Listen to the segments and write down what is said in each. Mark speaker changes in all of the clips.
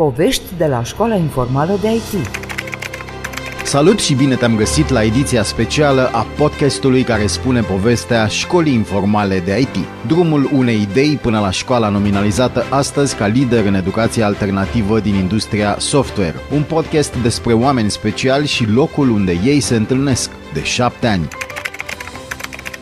Speaker 1: Povești de la Școala Informală de IT.
Speaker 2: Salut și bine te-am găsit la ediția specială a podcastului care spune povestea Școlii Informale de IT. Drumul unei idei până la școala nominalizată astăzi ca lider în educația alternativă din industria software. Un podcast despre oameni speciali și locul unde ei se întâlnesc de șapte ani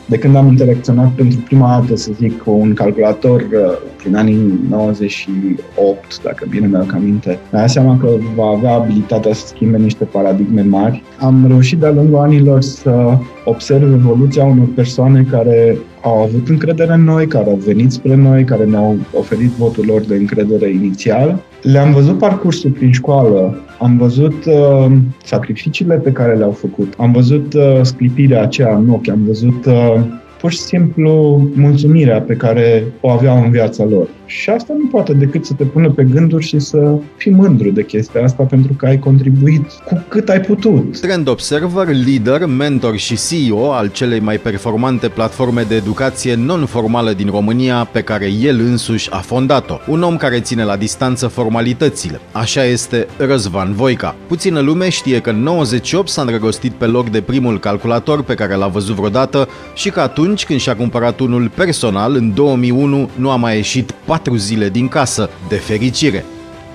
Speaker 3: de când am interacționat pentru prima dată, să zic, cu un calculator uh, prin anii 98, dacă bine mi-aduc aminte, mi-am seama că va avea abilitatea să schimbe niște paradigme mari. Am reușit de-a lungul anilor să observ evoluția unor persoane care au avut încredere în noi, care au venit spre noi, care ne-au oferit votul lor de încredere inițial. Le-am văzut parcursul prin școală, am văzut uh, sacrificiile pe care le-au făcut, am văzut uh, sclipirea aceea în ochi, am văzut uh, pur și simplu mulțumirea pe care o aveau în viața lor. Și asta nu poate decât să te pună pe gânduri și să fii mândru de chestia asta pentru că ai contribuit cu cât ai putut.
Speaker 2: Trend Observer, lider, mentor și CEO al celei mai performante platforme de educație non-formală din România pe care el însuși a fondat-o. Un om care ține la distanță formalitățile. Așa este Răzvan Voica. Puțină lume știe că în 98 s-a îndrăgostit pe loc de primul calculator pe care l-a văzut vreodată și că atunci când și-a cumpărat unul personal, în 2001, nu a mai ieșit patru zile din casă, de fericire.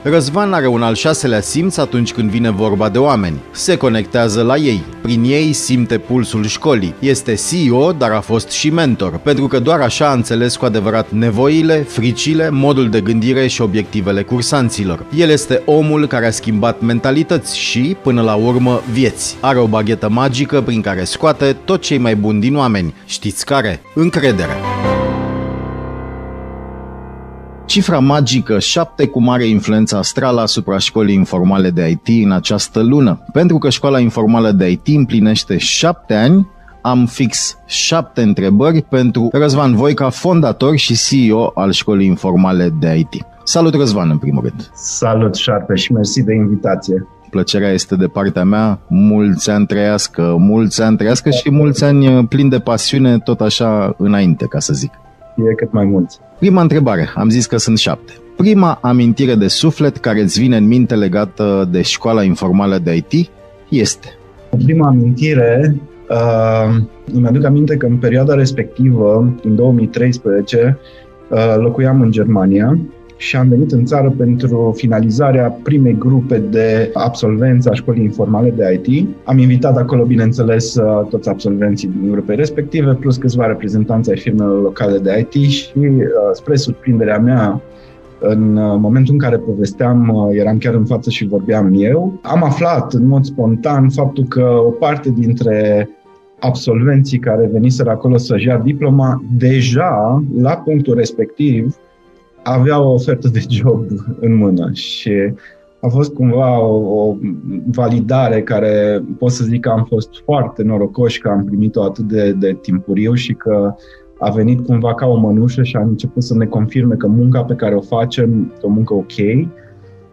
Speaker 2: Răzvan are un al șaselea simț atunci când vine vorba de oameni. Se conectează la ei. Prin ei simte pulsul școlii. Este CEO, dar a fost și mentor, pentru că doar așa a înțeles cu adevărat nevoile, fricile, modul de gândire și obiectivele cursanților. El este omul care a schimbat mentalități și, până la urmă, vieți. Are o baghetă magică prin care scoate tot cei mai buni din oameni. Știți care? Încredere. Cifra magică 7 cu mare influență astrală asupra școlii informale de IT în această lună. Pentru că școala informală de IT împlinește 7 ani, am fix 7 întrebări pentru Răzvan Voica, fondator și CEO al școlii informale de IT. Salut Răzvan în primul rând!
Speaker 3: Salut Șarpe și mersi de invitație!
Speaker 2: plăcerea este de partea mea, mulți ani trăiască, mulți ani trăiască și mulți ani plini de pasiune, tot așa înainte, ca să zic
Speaker 3: fie cât mai mulți.
Speaker 2: Prima întrebare, am zis că sunt șapte. Prima amintire de suflet care îți vine în minte legată de școala informală de IT este?
Speaker 3: Prima amintire, uh, îmi aduc aminte că în perioada respectivă, în 2013, uh, locuiam în Germania și am venit în țară pentru finalizarea primei grupe de absolvenți a școlii informale de IT. Am invitat acolo, bineînțeles, toți absolvenții din grupe respective, plus câțiva reprezentanți ai firmelor locale de IT și, uh, spre surprinderea mea, în uh, momentul în care povesteam, uh, eram chiar în față și vorbeam eu, am aflat în mod spontan faptul că o parte dintre absolvenții care veniseră acolo să-și ia diploma, deja, la punctul respectiv, avea o ofertă de job în mână și a fost cumva o, o validare care pot să zic că am fost foarte norocoși că am primit-o atât de, de timpuriu și că a venit cumva ca o mănușă și a început să ne confirme că munca pe care o facem e o muncă ok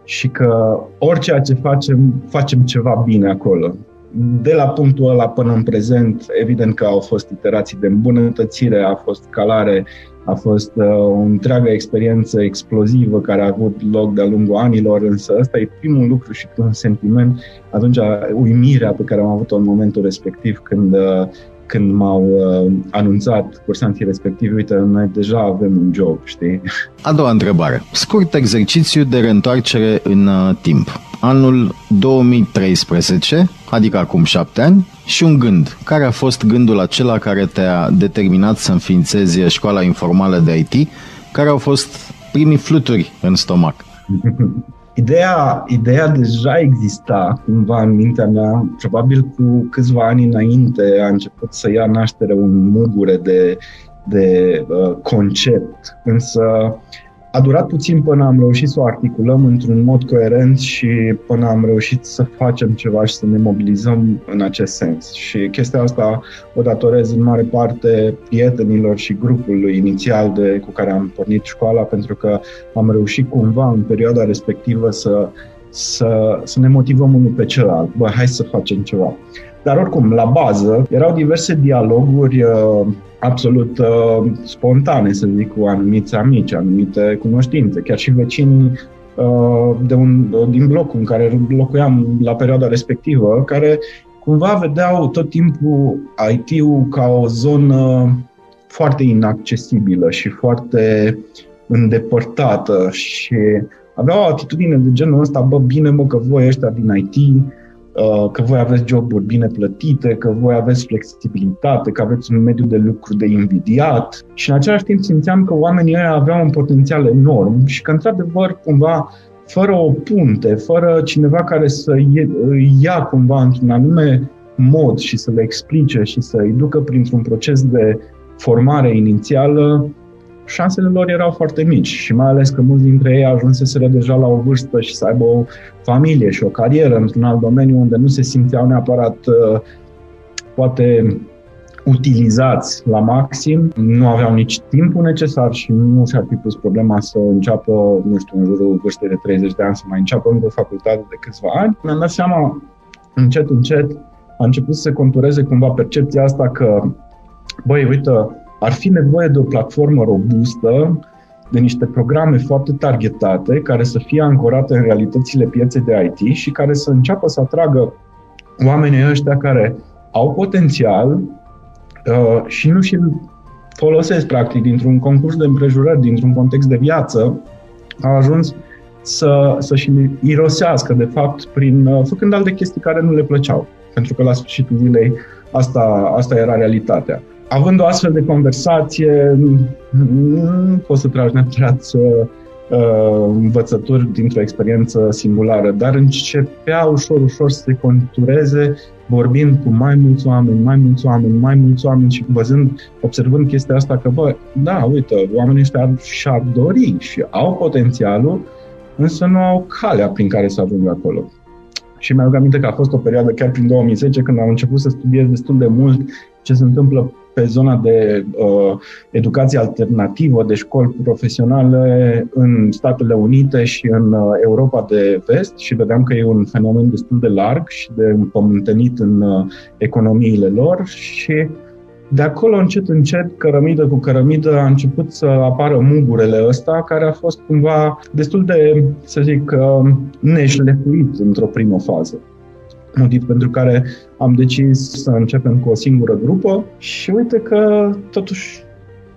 Speaker 3: și că orice ce facem, facem ceva bine acolo. De la punctul ăla până în prezent, evident că au fost iterații de îmbunătățire, a fost calare a fost uh, o întreagă experiență explozivă care a avut loc de-a lungul anilor, însă ăsta e primul lucru și un sentiment, atunci uimirea pe care am avut-o în momentul respectiv când uh, când m-au uh, anunțat cursanții respectivi, uite, noi deja avem un job, știi?
Speaker 2: A doua întrebare. Scurt exercițiu de reîntoarcere în uh, timp. Anul 2013, adică acum șapte ani, și un gând. Care a fost gândul acela care te-a determinat să înființezi școala informală de IT? Care au fost primii fluturi în stomac?
Speaker 3: Ideea, ideea deja exista cumva în mintea mea, probabil cu câțiva ani înainte a început să ia naștere un mugure de, de uh, concept, însă a durat puțin până am reușit să o articulăm într-un mod coerent și până am reușit să facem ceva și să ne mobilizăm în acest sens. Și chestia asta o datorez în mare parte prietenilor și grupului inițial de, cu care am pornit școala, pentru că am reușit cumva în perioada respectivă să, să, să ne motivăm unul pe celălalt. Bă, hai să facem ceva. Dar oricum, la bază, erau diverse dialoguri uh, absolut uh, spontane, să zic, cu anumiți amici, anumite cunoștințe, chiar și vecini de un, din blocul în care locuiam la perioada respectivă, care cumva vedeau tot timpul IT-ul ca o zonă foarte inaccesibilă și foarte îndepărtată și aveau o atitudine de genul ăsta, bă, bine mă că voi ăștia din IT, uh, că voi aveți joburi bine plătite, că voi aveți flexibilitate, că aveți un mediu de lucru de invidiat. Și în același timp simțeam că oamenii ăia aveau un potențial enorm și că într-adevăr cumva fără o punte, fără cineva care să ia cumva într-un anume mod și să le explice și să îi ducă printr-un proces de formare inițială, șansele lor erau foarte mici și mai ales că mulți dintre ei ajunseseră deja la o vârstă și să aibă o familie și o carieră într-un alt domeniu unde nu se simțeau neapărat uh, poate utilizați la maxim, nu aveau nici timpul necesar și nu și-ar fi pus problema să înceapă, nu știu, în jurul vârstei de 30 de ani să mai înceapă încă o facultate de câțiva ani. Mi-am dat seama încet, încet, a început să se contureze cumva percepția asta că, băi, uite, ar fi nevoie de o platformă robustă, de niște programe foarte targetate, care să fie ancorate în realitățile pieței de IT și care să înceapă să atragă oamenii ăștia care au potențial uh, și nu și-l folosesc, practic, dintr-un concurs de împrejurări, dintr-un context de viață, a ajuns să, să-și irosească, de fapt, prin, uh, făcând alte chestii care nu le plăceau. Pentru că la sfârșitul zilei asta, asta era realitatea având o astfel de conversație, nu poți să tragi neapărat uh, învățături dintr-o experiență singulară, dar începea ușor, ușor să se contureze vorbind cu mai mulți oameni, mai mulți oameni, mai mulți oameni și văzând, observând chestia asta că, bă, da, uite, oamenii ăștia și-ar dori și au potențialul, însă nu au calea prin care să ajungă acolo. Și mi-aduc aminte că a fost o perioadă chiar prin 2010 când am început să studiez destul de mult ce se întâmplă pe zona de uh, educație alternativă, de școli profesionale în Statele Unite și în uh, Europa de vest și vedeam că e un fenomen destul de larg și de împământenit în uh, economiile lor și de acolo, încet, încet, cărămidă cu cărămidă, a început să apară mugurele ăsta, care a fost cumva destul de, să zic, uh, neșlefuit într-o primă fază motiv pentru care am decis să începem cu o singură grupă și uite că totuși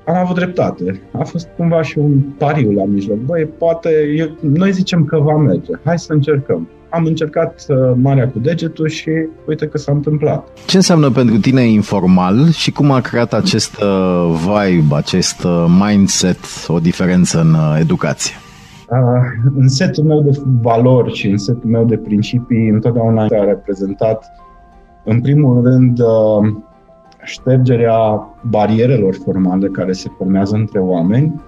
Speaker 3: am avut dreptate. A fost cumva și un pariu la mijloc. Băi, poate, eu, noi zicem că va merge, hai să încercăm. Am încercat uh, marea cu degetul și uite că s-a întâmplat.
Speaker 2: Ce înseamnă pentru tine informal și cum a creat acest uh, vibe, acest uh, mindset, o diferență în uh, educație?
Speaker 3: În setul meu de valori și în setul meu de principii întotdeauna a reprezentat, în primul rând, ștergerea barierelor formale care se formează între oameni,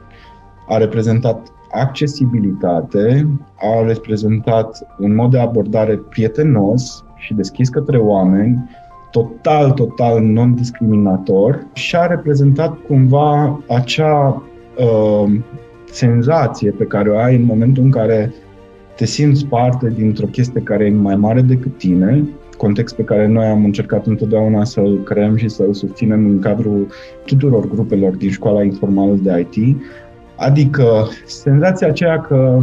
Speaker 3: a reprezentat accesibilitate, a reprezentat un mod de abordare prietenos și deschis către oameni, total, total non-discriminator și a reprezentat cumva acea uh, senzație pe care o ai în momentul în care te simți parte dintr-o chestie care e mai mare decât tine, context pe care noi am încercat întotdeauna să-l creăm și să-l susținem în cadrul tuturor grupelor din școala informală de IT, adică senzația aceea că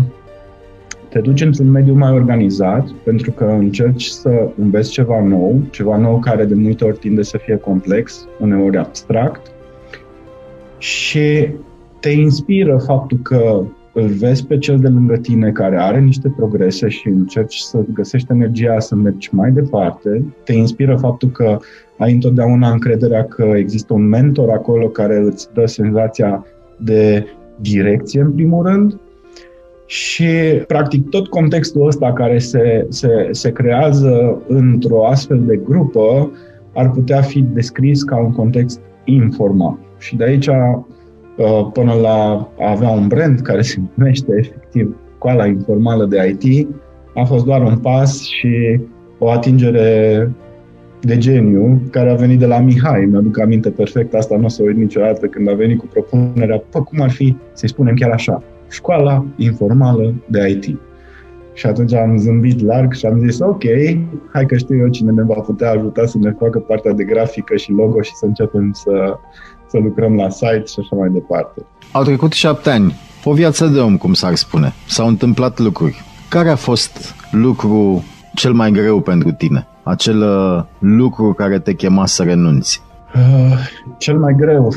Speaker 3: te duci într-un mediu mai organizat pentru că încerci să înveți ceva nou, ceva nou care de multe ori tinde să fie complex, uneori abstract și te inspiră faptul că îl vezi pe cel de lângă tine care are niște progrese și încerci să găsești energia să mergi mai departe. Te inspiră faptul că ai întotdeauna încrederea că există un mentor acolo care îți dă senzația de direcție, în primul rând, și, practic, tot contextul ăsta care se, se, se creează într-o astfel de grupă ar putea fi descris ca un context informal. Și de aici Uh, până la a avea un brand care se numește efectiv Școala Informală de IT, a fost doar un pas și o atingere de geniu care a venit de la Mihai. Mi-aduc aminte perfect asta, nu o să uit niciodată când a venit cu propunerea, pă, cum ar fi să-i spunem chiar așa, Școala Informală de IT. Și atunci am zâmbit larg și am zis, ok, hai că știu eu cine ne va putea ajuta să ne facă partea de grafică și logo și să începem să, să lucrăm la site și așa mai departe.
Speaker 2: Au trecut șapte ani O viață de om, cum s-ar spune. S-au întâmplat lucruri. Care a fost lucru cel mai greu pentru tine? Acel uh, lucru care te chema să renunți?
Speaker 3: Uh, cel mai greu.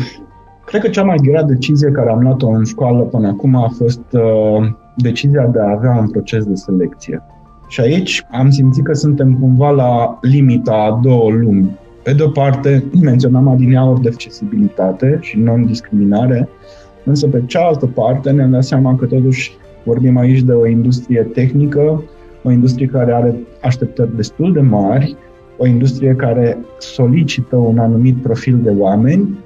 Speaker 3: Cred că cea mai grea decizie care am luat-o în școală până acum a fost uh, decizia de a avea un proces de selecție. Și aici am simțit că suntem cumva la limita a două lumi. Pe de o parte, menționam adineauri de accesibilitate și non-discriminare, însă pe cealaltă parte ne-am dat seama că totuși vorbim aici de o industrie tehnică, o industrie care are așteptări destul de mari, o industrie care solicită un anumit profil de oameni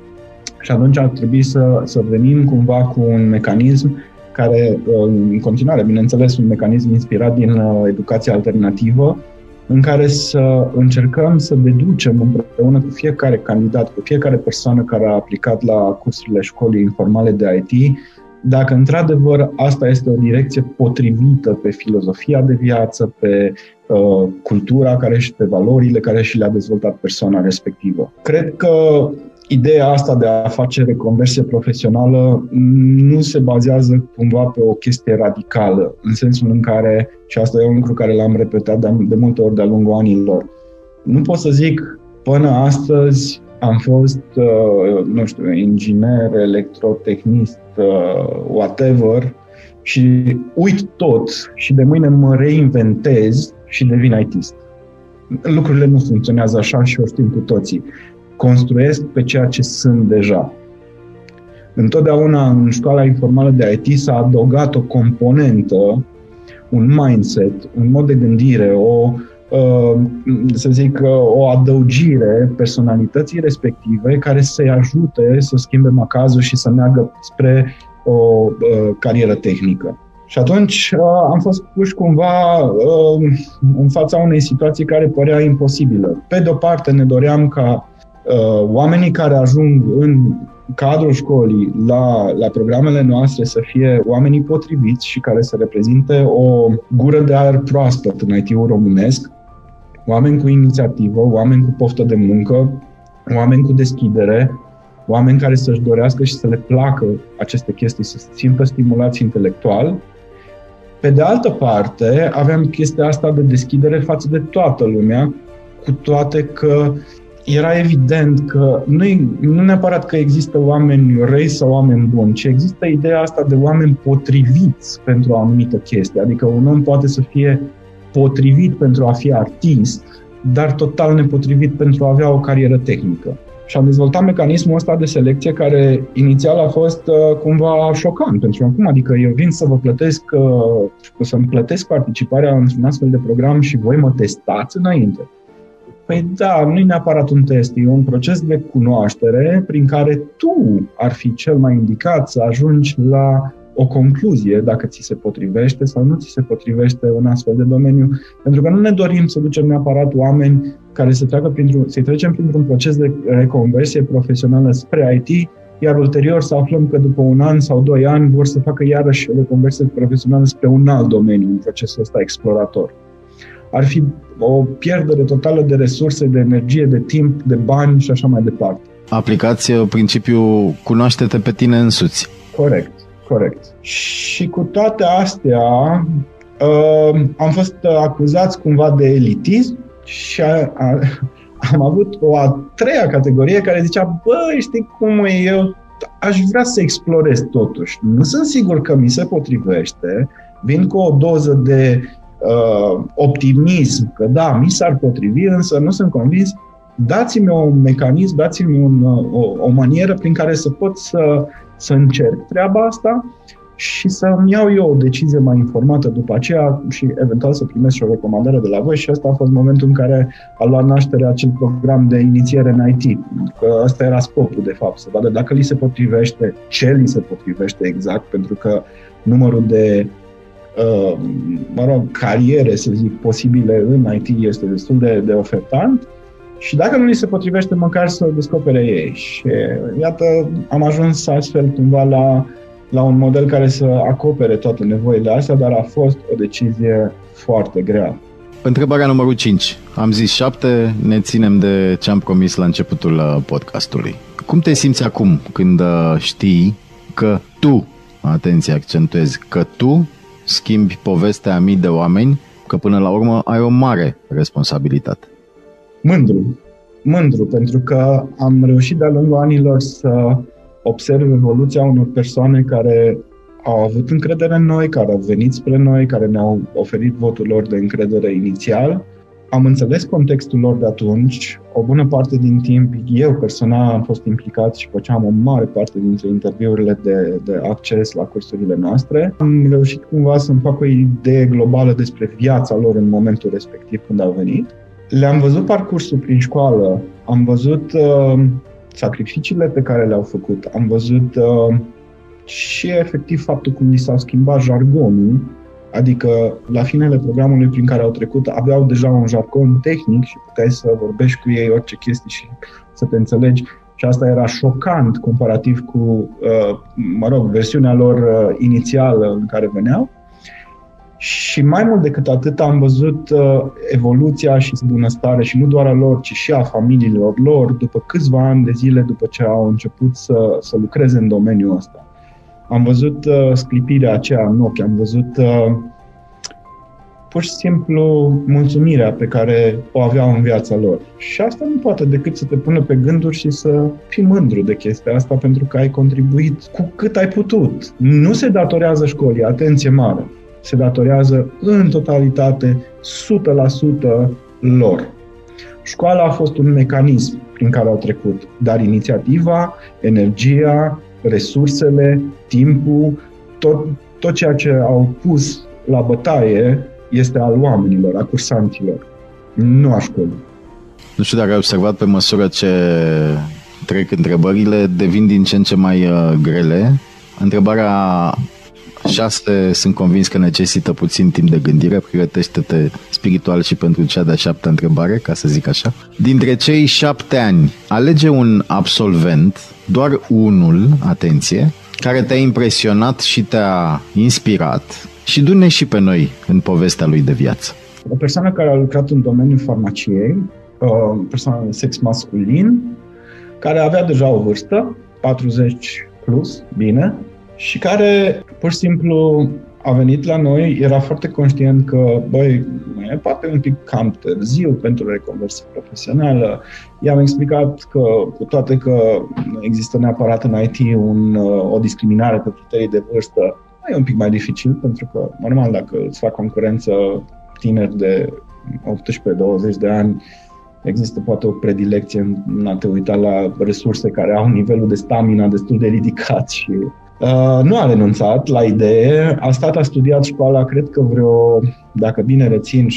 Speaker 3: și atunci ar trebui să, să venim cumva cu un mecanism care, în continuare, bineînțeles, un mecanism inspirat din uh, educația alternativă, în care să încercăm să deducem împreună cu fiecare candidat, cu fiecare persoană care a aplicat la cursurile școlii informale de IT, dacă într-adevăr asta este o direcție potrivită pe filozofia de viață, pe uh, cultura care și pe valorile care și le-a dezvoltat persoana respectivă. Cred că ideea asta de a face reconversie profesională nu se bazează cumva pe o chestie radicală, în sensul în care, și asta e un lucru care l-am repetat de, de multe ori de-a lungul anilor, nu pot să zic până astăzi am fost, uh, nu știu, inginer, electrotehnist, uh, whatever, și uit tot și de mâine mă reinventez și devin ITist. Lucrurile nu funcționează așa și o știm cu toții construiesc pe ceea ce sunt deja. Întotdeauna în școala informală de IT s-a adăugat o componentă, un mindset, un mod de gândire, o, uh, să zic, o adăugire personalității respective care să-i ajute să schimbe macazul și să meargă spre o uh, carieră tehnică. Și atunci uh, am fost puși cumva în fața unei situații care părea imposibilă. Pe de o parte ne doream ca Uh, oamenii care ajung în cadrul școlii la, la programele noastre să fie oamenii potriviți și care să reprezinte o gură de aer proaspăt în IT-ul românesc, oameni cu inițiativă, oameni cu poftă de muncă, oameni cu deschidere, oameni care să-și dorească și să le placă aceste chestii, să se simtă stimulați intelectual. Pe de altă parte, avem chestia asta de deschidere față de toată lumea, cu toate că era evident că nu, nu neapărat că există oameni răi sau oameni buni, ci există ideea asta de oameni potriviți pentru o anumită chestie. Adică un om poate să fie potrivit pentru a fi artist, dar total nepotrivit pentru a avea o carieră tehnică. Și am dezvoltat mecanismul ăsta de selecție care inițial a fost uh, cumva șocant pentru acum. Adică eu vin să vă plătesc, uh, să-mi plătesc participarea într-un astfel de program și voi mă testați înainte. Păi da, nu e neapărat un test, e un proces de cunoaștere prin care tu ar fi cel mai indicat să ajungi la o concluzie dacă ți se potrivește sau nu ți se potrivește în astfel de domeniu. Pentru că nu ne dorim să ducem neapărat oameni care să treacă printr-un, să-i trecem printr-un proces de reconversie profesională spre IT, iar ulterior să aflăm că după un an sau doi ani vor să facă iarăși o reconversie profesională spre un alt domeniu în procesul ăsta explorator. Ar fi o pierdere totală de resurse, de energie, de timp, de bani și așa mai departe.
Speaker 2: Aplicați uh, principiul cunoaște-te pe tine însuți.
Speaker 3: Corect, corect. Și cu toate astea uh, am fost acuzați cumva de elitism și a, a, am avut o a treia categorie care zicea, bă, știi cum e, eu aș vrea să explorez totuși. Nu sunt sigur că mi se potrivește, vin cu o doză de uh, optimism că da, mi s-ar potrivi, însă nu sunt convins, dați-mi un mecanism, dați-mi un, uh, o, o manieră prin care să pot să, să încerc treaba asta și să-mi iau eu o decizie mai informată după aceea și eventual să primesc și o recomandare de la voi și asta a fost momentul în care a luat naștere acel program de inițiere în IT. Că asta era scopul, de fapt, să vadă dacă li se potrivește, ce li se potrivește exact, pentru că numărul de Uh, mă rog, cariere, să zic, posibile în IT este destul de, de ofertant și dacă nu li se potrivește, măcar să descopere ei. Și iată, am ajuns astfel cumva la, la un model care să acopere toate nevoile astea, dar a fost o decizie foarte grea.
Speaker 2: Întrebarea numărul 5. Am zis 7, ne ținem de ce am promis la începutul uh, podcastului. Cum te simți acum când uh, știi că tu atenție, accentuez, că tu schimbi povestea a mii de oameni, că până la urmă ai o mare responsabilitate.
Speaker 3: Mândru. Mândru, pentru că am reușit de-a lungul anilor să observ evoluția unor persoane care au avut încredere în noi, care au venit spre noi, care ne-au oferit votul lor de încredere inițial. Am înțeles contextul lor de atunci. O bună parte din timp, eu personal am fost implicat și făceam o mare parte dintre interviurile de, de acces la cursurile noastre. Am reușit cumva să-mi fac o idee globală despre viața lor în momentul respectiv când au venit. Le-am văzut parcursul prin școală, am văzut uh, sacrificiile pe care le-au făcut, am văzut uh, și efectiv faptul cum li s-au schimbat jargonul, adică la finele programului prin care au trecut aveau deja un jargon tehnic și puteai să vorbești cu ei orice chestie și să te înțelegi și asta era șocant comparativ cu, uh, mă rog, versiunea lor uh, inițială în care veneau. Și mai mult decât atât am văzut uh, evoluția și bunăstare și nu doar a lor, ci și a familiilor lor după câțiva ani de zile după ce au început să, să lucreze în domeniul ăsta. Am văzut uh, sclipirea aceea în ochi, am văzut uh, pur și simplu mulțumirea pe care o aveau în viața lor. Și asta nu poate decât să te pună pe gânduri și să fii mândru de chestia asta pentru că ai contribuit cu cât ai putut. Nu se datorează școlii, atenție mare, se datorează în totalitate 100% lor. Școala a fost un mecanism prin care au trecut, dar inițiativa, energia, resursele, timpul, tot, tot ceea ce au pus la bătaie este al oamenilor, a cursanților, nu a școlii.
Speaker 2: Nu știu dacă ai observat pe măsură ce trec întrebările, devin din ce în ce mai uh, grele. Întrebarea 6 sunt convins că necesită puțin timp de gândire, pregătește-te spiritual și pentru cea de-a șaptea întrebare, ca să zic așa. Dintre cei șapte ani, alege un absolvent, doar unul, atenție, care te-a impresionat și te-a inspirat și du și pe noi în povestea lui de viață.
Speaker 3: O persoană care a lucrat în domeniul farmaciei, o persoană de sex masculin, care avea deja o vârstă, 40 plus, bine, și care pur și simplu a venit la noi, era foarte conștient că, băi, e poate un pic cam târziu pentru reconversie profesională. I-am explicat că, cu toate că există neapărat în IT un, o discriminare pe criterii de vârstă, e un pic mai dificil, pentru că, normal, dacă îți fac concurență tineri de 18-20 de ani, există poate o predilecție în a te uita la resurse care au nivelul de stamina destul de ridicat și Uh, nu a renunțat la idee, a stat, a studiat școala, cred că vreo, dacă bine rețin, 6-7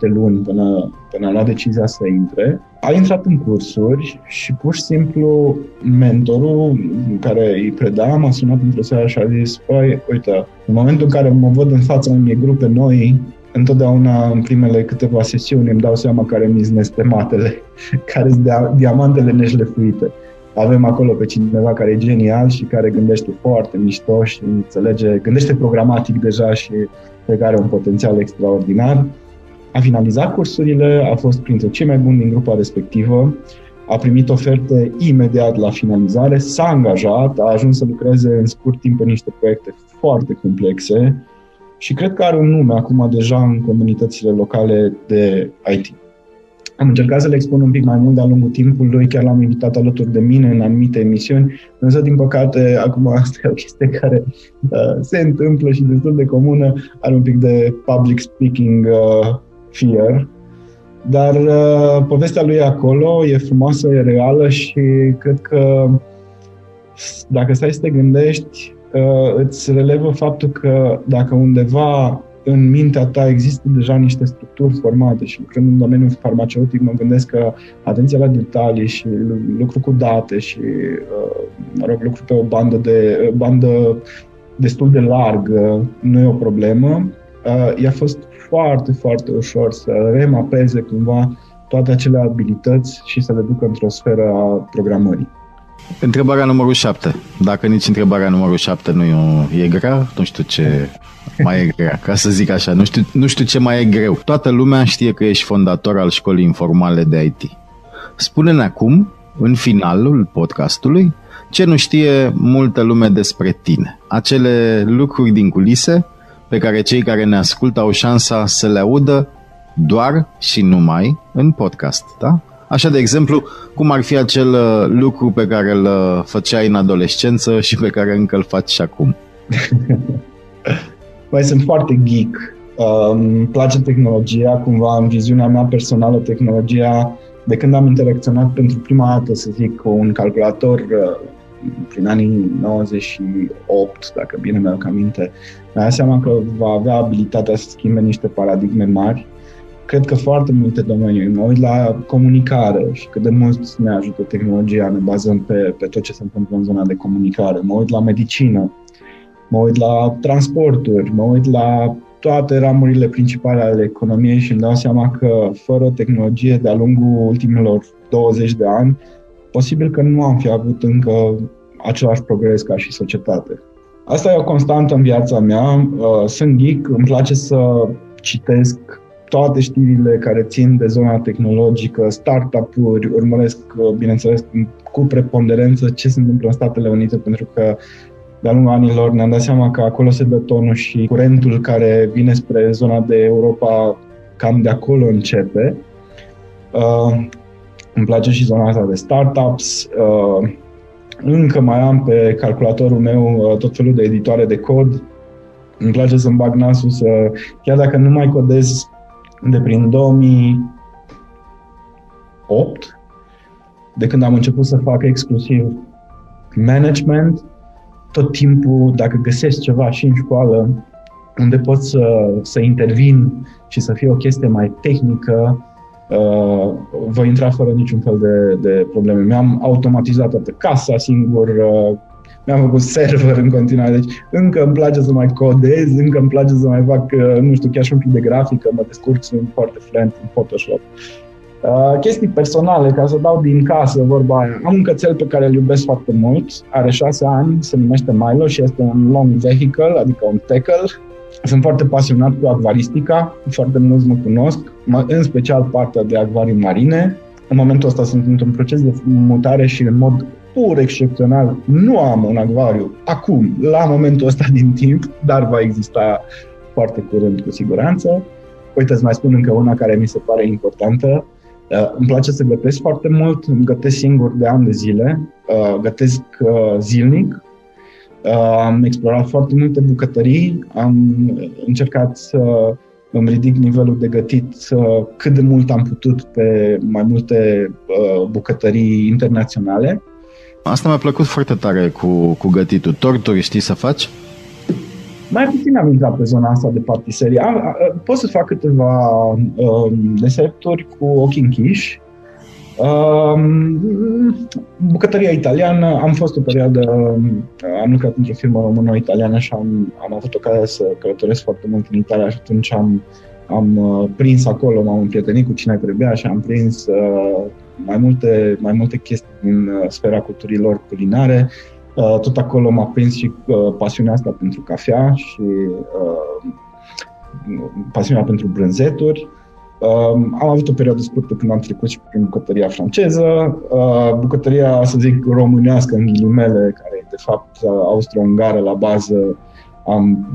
Speaker 3: luni până, până a luat decizia să intre. A intrat în cursuri și pur și simplu mentorul care îi preda m-a sunat într-o seară și a zis, păi, uite, în momentul în care mă văd în fața unei grupe noi, întotdeauna în primele câteva sesiuni îmi dau seama care mi nestematele, care sunt diamantele neșlefuite avem acolo pe cineva care e genial și care gândește foarte mișto și înțelege, gândește programatic deja și pe care are un potențial extraordinar. A finalizat cursurile, a fost printre cei mai buni din grupa respectivă, a primit oferte imediat la finalizare, s-a angajat, a ajuns să lucreze în scurt timp în niște proiecte foarte complexe și cred că are un nume acum deja în comunitățile locale de IT. Am încercat să le expun un pic mai mult de-a lungul timpului, chiar l-am invitat alături de mine în anumite emisiuni, însă, din păcate, acum asta e o chestie care uh, se întâmplă și destul de comună, are un pic de public speaking uh, fear, dar uh, povestea lui e acolo, e frumoasă, e reală și cred că dacă stai să te gândești, uh, îți relevă faptul că dacă undeva în mintea ta există deja niște structuri formate și lucrând în domeniul farmaceutic mă gândesc că atenția la detalii și lucru cu date și uh, mă rog, lucru pe o bandă, de, bandă destul de largă nu e o problemă. Uh, i-a fost foarte, foarte ușor să remapeze cumva toate acele abilități și să le ducă într-o sferă a programării.
Speaker 2: Întrebarea numărul 7. Dacă nici întrebarea numărul 7 nu e, e grea, nu știu ce mai e grea, ca să zic așa. Nu știu, nu știu ce mai e greu. Toată lumea știe că ești fondator al școlii informale de IT. Spune-ne acum, în finalul podcastului, Ce nu știe multă lume despre tine? Acele lucruri din culise pe care cei care ne ascultă au șansa să le audă doar și numai în podcast, da? Așa, de exemplu, cum ar fi acel uh, lucru pe care îl uh, făceai în adolescență și pe care încă îl faci și acum?
Speaker 3: Mai sunt foarte geek. Uh, îmi place tehnologia, cumva în viziunea mea personală, tehnologia, de când am interacționat pentru prima dată, să zic, cu un calculator uh, prin anii 98, dacă bine mi-au aminte, mi-am seama că va avea abilitatea să schimbe niște paradigme mari cred că foarte multe domenii. Mă uit la comunicare și cât de mult ne ajută tehnologia, ne bazăm pe, pe tot ce se întâmplă în zona de comunicare. Mă uit la medicină, mă uit la transporturi, mă uit la toate ramurile principale ale economiei și îmi dau seama că fără tehnologie de-a lungul ultimilor 20 de ani, posibil că nu am fi avut încă același progres ca și societate. Asta e o constantă în viața mea. Uh, sunt geek, îmi place să citesc toate știrile care țin de zona tehnologică, startup-uri, urmăresc, uh, bineînțeles, cu preponderență ce se întâmplă în Statele Unite, pentru că de-a lungul anilor ne-am dat seama că acolo se dă tonul și curentul care vine spre zona de Europa cam de acolo începe. Uh, îmi place și zona asta de startups. Uh, încă mai am pe calculatorul meu uh, tot felul de editoare de cod. Îmi place să-mi bag nasul să, chiar dacă nu mai codez de prin 2008, de când am început să fac exclusiv management, tot timpul, dacă găsesc ceva și în școală, unde pot să, să intervin și să fie o chestie mai tehnică, uh, voi intra fără niciun fel de, de probleme. Mi-am automatizat toată casa singur, uh, mi-am făcut server în continuare, deci încă îmi place să mai codez, încă îmi place să mai fac, uh, nu știu, chiar și un pic de grafică, mă descurc, sunt foarte fluent în Photoshop. Uh, chestii personale, ca să dau din casă vorba aia. Am un cățel pe care îl iubesc foarte mult, are șase ani, se numește Milo și este un long vehicle, adică un tackle. Sunt foarte pasionat cu acvaristica, foarte mulți mă cunosc, în special partea de acvarii marine. În momentul ăsta sunt într-un proces de mutare și în mod pur excepțional, nu am un acvariu acum, la momentul ăsta din timp, dar va exista foarte curând cu siguranță. Uite, îți mai spun încă una care mi se pare importantă. Uh, îmi place să gătesc foarte mult, îmi gătesc singur de ani de zile, uh, gătesc uh, zilnic, am explorat foarte multe bucătării, am încercat să îmi ridic nivelul de gătit cât de mult am putut pe mai multe bucătării internaționale
Speaker 2: Asta mi-a plăcut foarte tare cu, cu gătitul. Torturi știi să faci?
Speaker 3: Mai puțin am intrat pe zona asta de patiserie. Am, a, pot să fac câteva um, deserturi cu ochii închiși. Um, bucătăria italiană, am fost o perioadă, am lucrat într-o firmă română-italiană și am, am avut ocazia să călătoresc foarte mult în Italia și atunci am, am uh, prins acolo, m-am împrietenit cu cine trebuia și am prins uh, mai multe, mai multe chestii din uh, sfera culturilor culinare. Uh, tot acolo m-a prins și uh, pasiunea asta pentru cafea și pasiunea pentru brânzeturi. Um, am avut o perioadă scurtă când am trecut și prin bucătăria franceză, bucătăria, să zic, românească, în ghilimele, care e de fapt austro-ungară la bază. Am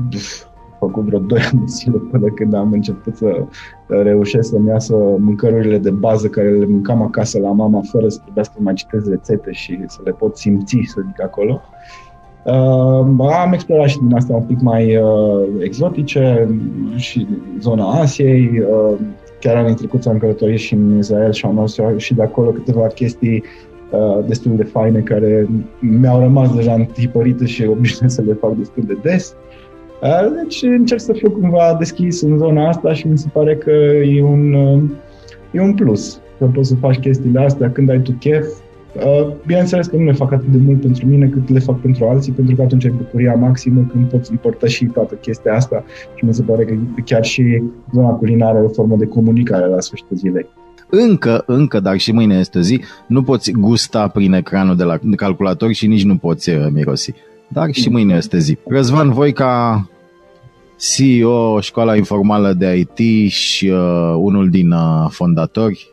Speaker 3: făcut vreo 2 ani de zile până când am început să reușesc să-mi iasă mâncărurile de bază care le mâncam acasă la mama fără să trebuiască să mai citesc rețete și să le pot simți, să zic, acolo. Uh, am explorat și din astea un pic mai uh, exotice și zona Asiei. Uh, chiar anul trecut am călătorit și în Israel și am auzit și de acolo câteva chestii uh, destul de faine care mi-au rămas deja întipărite și obișnuit să le fac destul de des. Uh, deci încerc să fiu cumva deschis în zona asta și mi se pare că e un, e un plus. Că poți să faci chestiile astea când ai tu chef. Bineînțeles că nu le fac atât de mult pentru mine cât le fac pentru alții, pentru că atunci ai bucuria maximă când poți împărtăși toată chestia asta și mi se pare că chiar și zona culinară e o formă de comunicare la sfârșitul zilei
Speaker 2: încă, încă, dar și mâine este zi, nu poți gusta prin ecranul de la calculator și nici nu poți uh, mirosi. Dar și mâine este zi. Răzvan Voica, CEO Școala Informală de IT și uh, unul din uh, fondatori.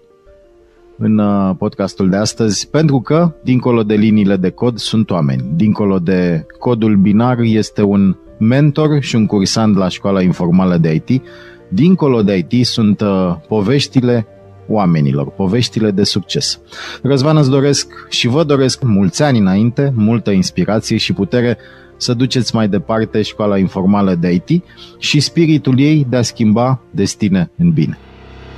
Speaker 2: în uh, podcastul de astăzi, pentru că, dincolo de liniile de cod, sunt oameni. Dincolo de codul binar este un mentor și un cursant la școala informală de IT. Dincolo de IT sunt uh, poveștile oamenilor, poveștile de succes. Răzvan, îți doresc și vă doresc mulți ani înainte, multă inspirație și putere să duceți mai departe școala informală de IT și spiritul ei de a schimba destine în bine.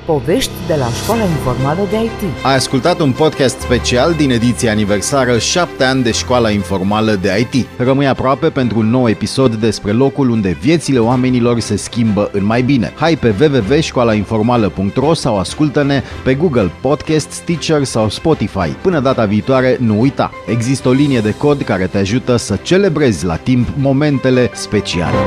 Speaker 1: Povești de la Școala Informală de IT.
Speaker 2: Ai ascultat un podcast special din ediția aniversară 7 ani de Școala Informală de IT. Rămâi aproape pentru un nou episod despre locul unde viețile oamenilor se schimbă în mai bine. Hai pe www.școalainformală.ro sau ascultă-ne pe Google Podcast, Stitcher sau Spotify. Până data viitoare, nu uita, există o linie de cod care te ajută să celebrezi la timp momentele speciale.